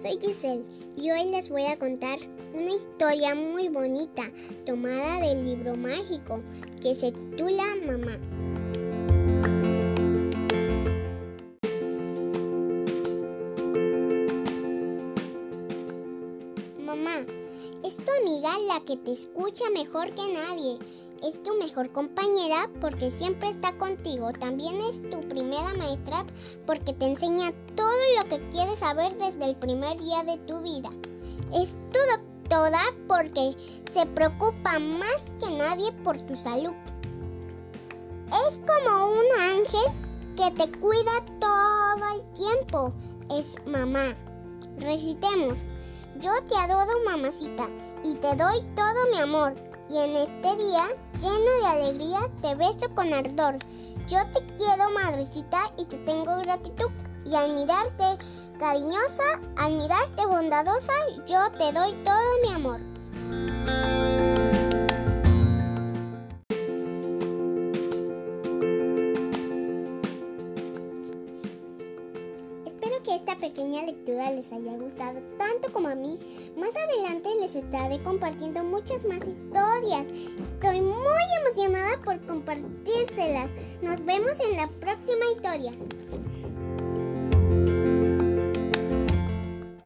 soy Giselle y hoy les voy a contar una historia muy bonita tomada del libro mágico que se titula Mamá. Mamá, es tu amiga la que te escucha mejor que nadie. Es tu mejor compañera porque siempre está contigo. También es tu primera maestra porque te enseña todo lo que quieres saber desde el primer día de tu vida. Es tu doctora porque se preocupa más que nadie por tu salud. Es como un ángel que te cuida todo el tiempo. Es mamá. Recitemos. Yo te adoro, mamacita, y te doy todo mi amor. Y en este día, lleno de alegría, te beso con ardor. Yo te quiero, madrecita, y te tengo gratitud. Y al mirarte cariñosa, al mirarte bondadosa, yo te doy todo mi amor. Que esta pequeña lectura les haya gustado tanto como a mí. Más adelante les estaré compartiendo muchas más historias. Estoy muy emocionada por compartírselas. Nos vemos en la próxima historia.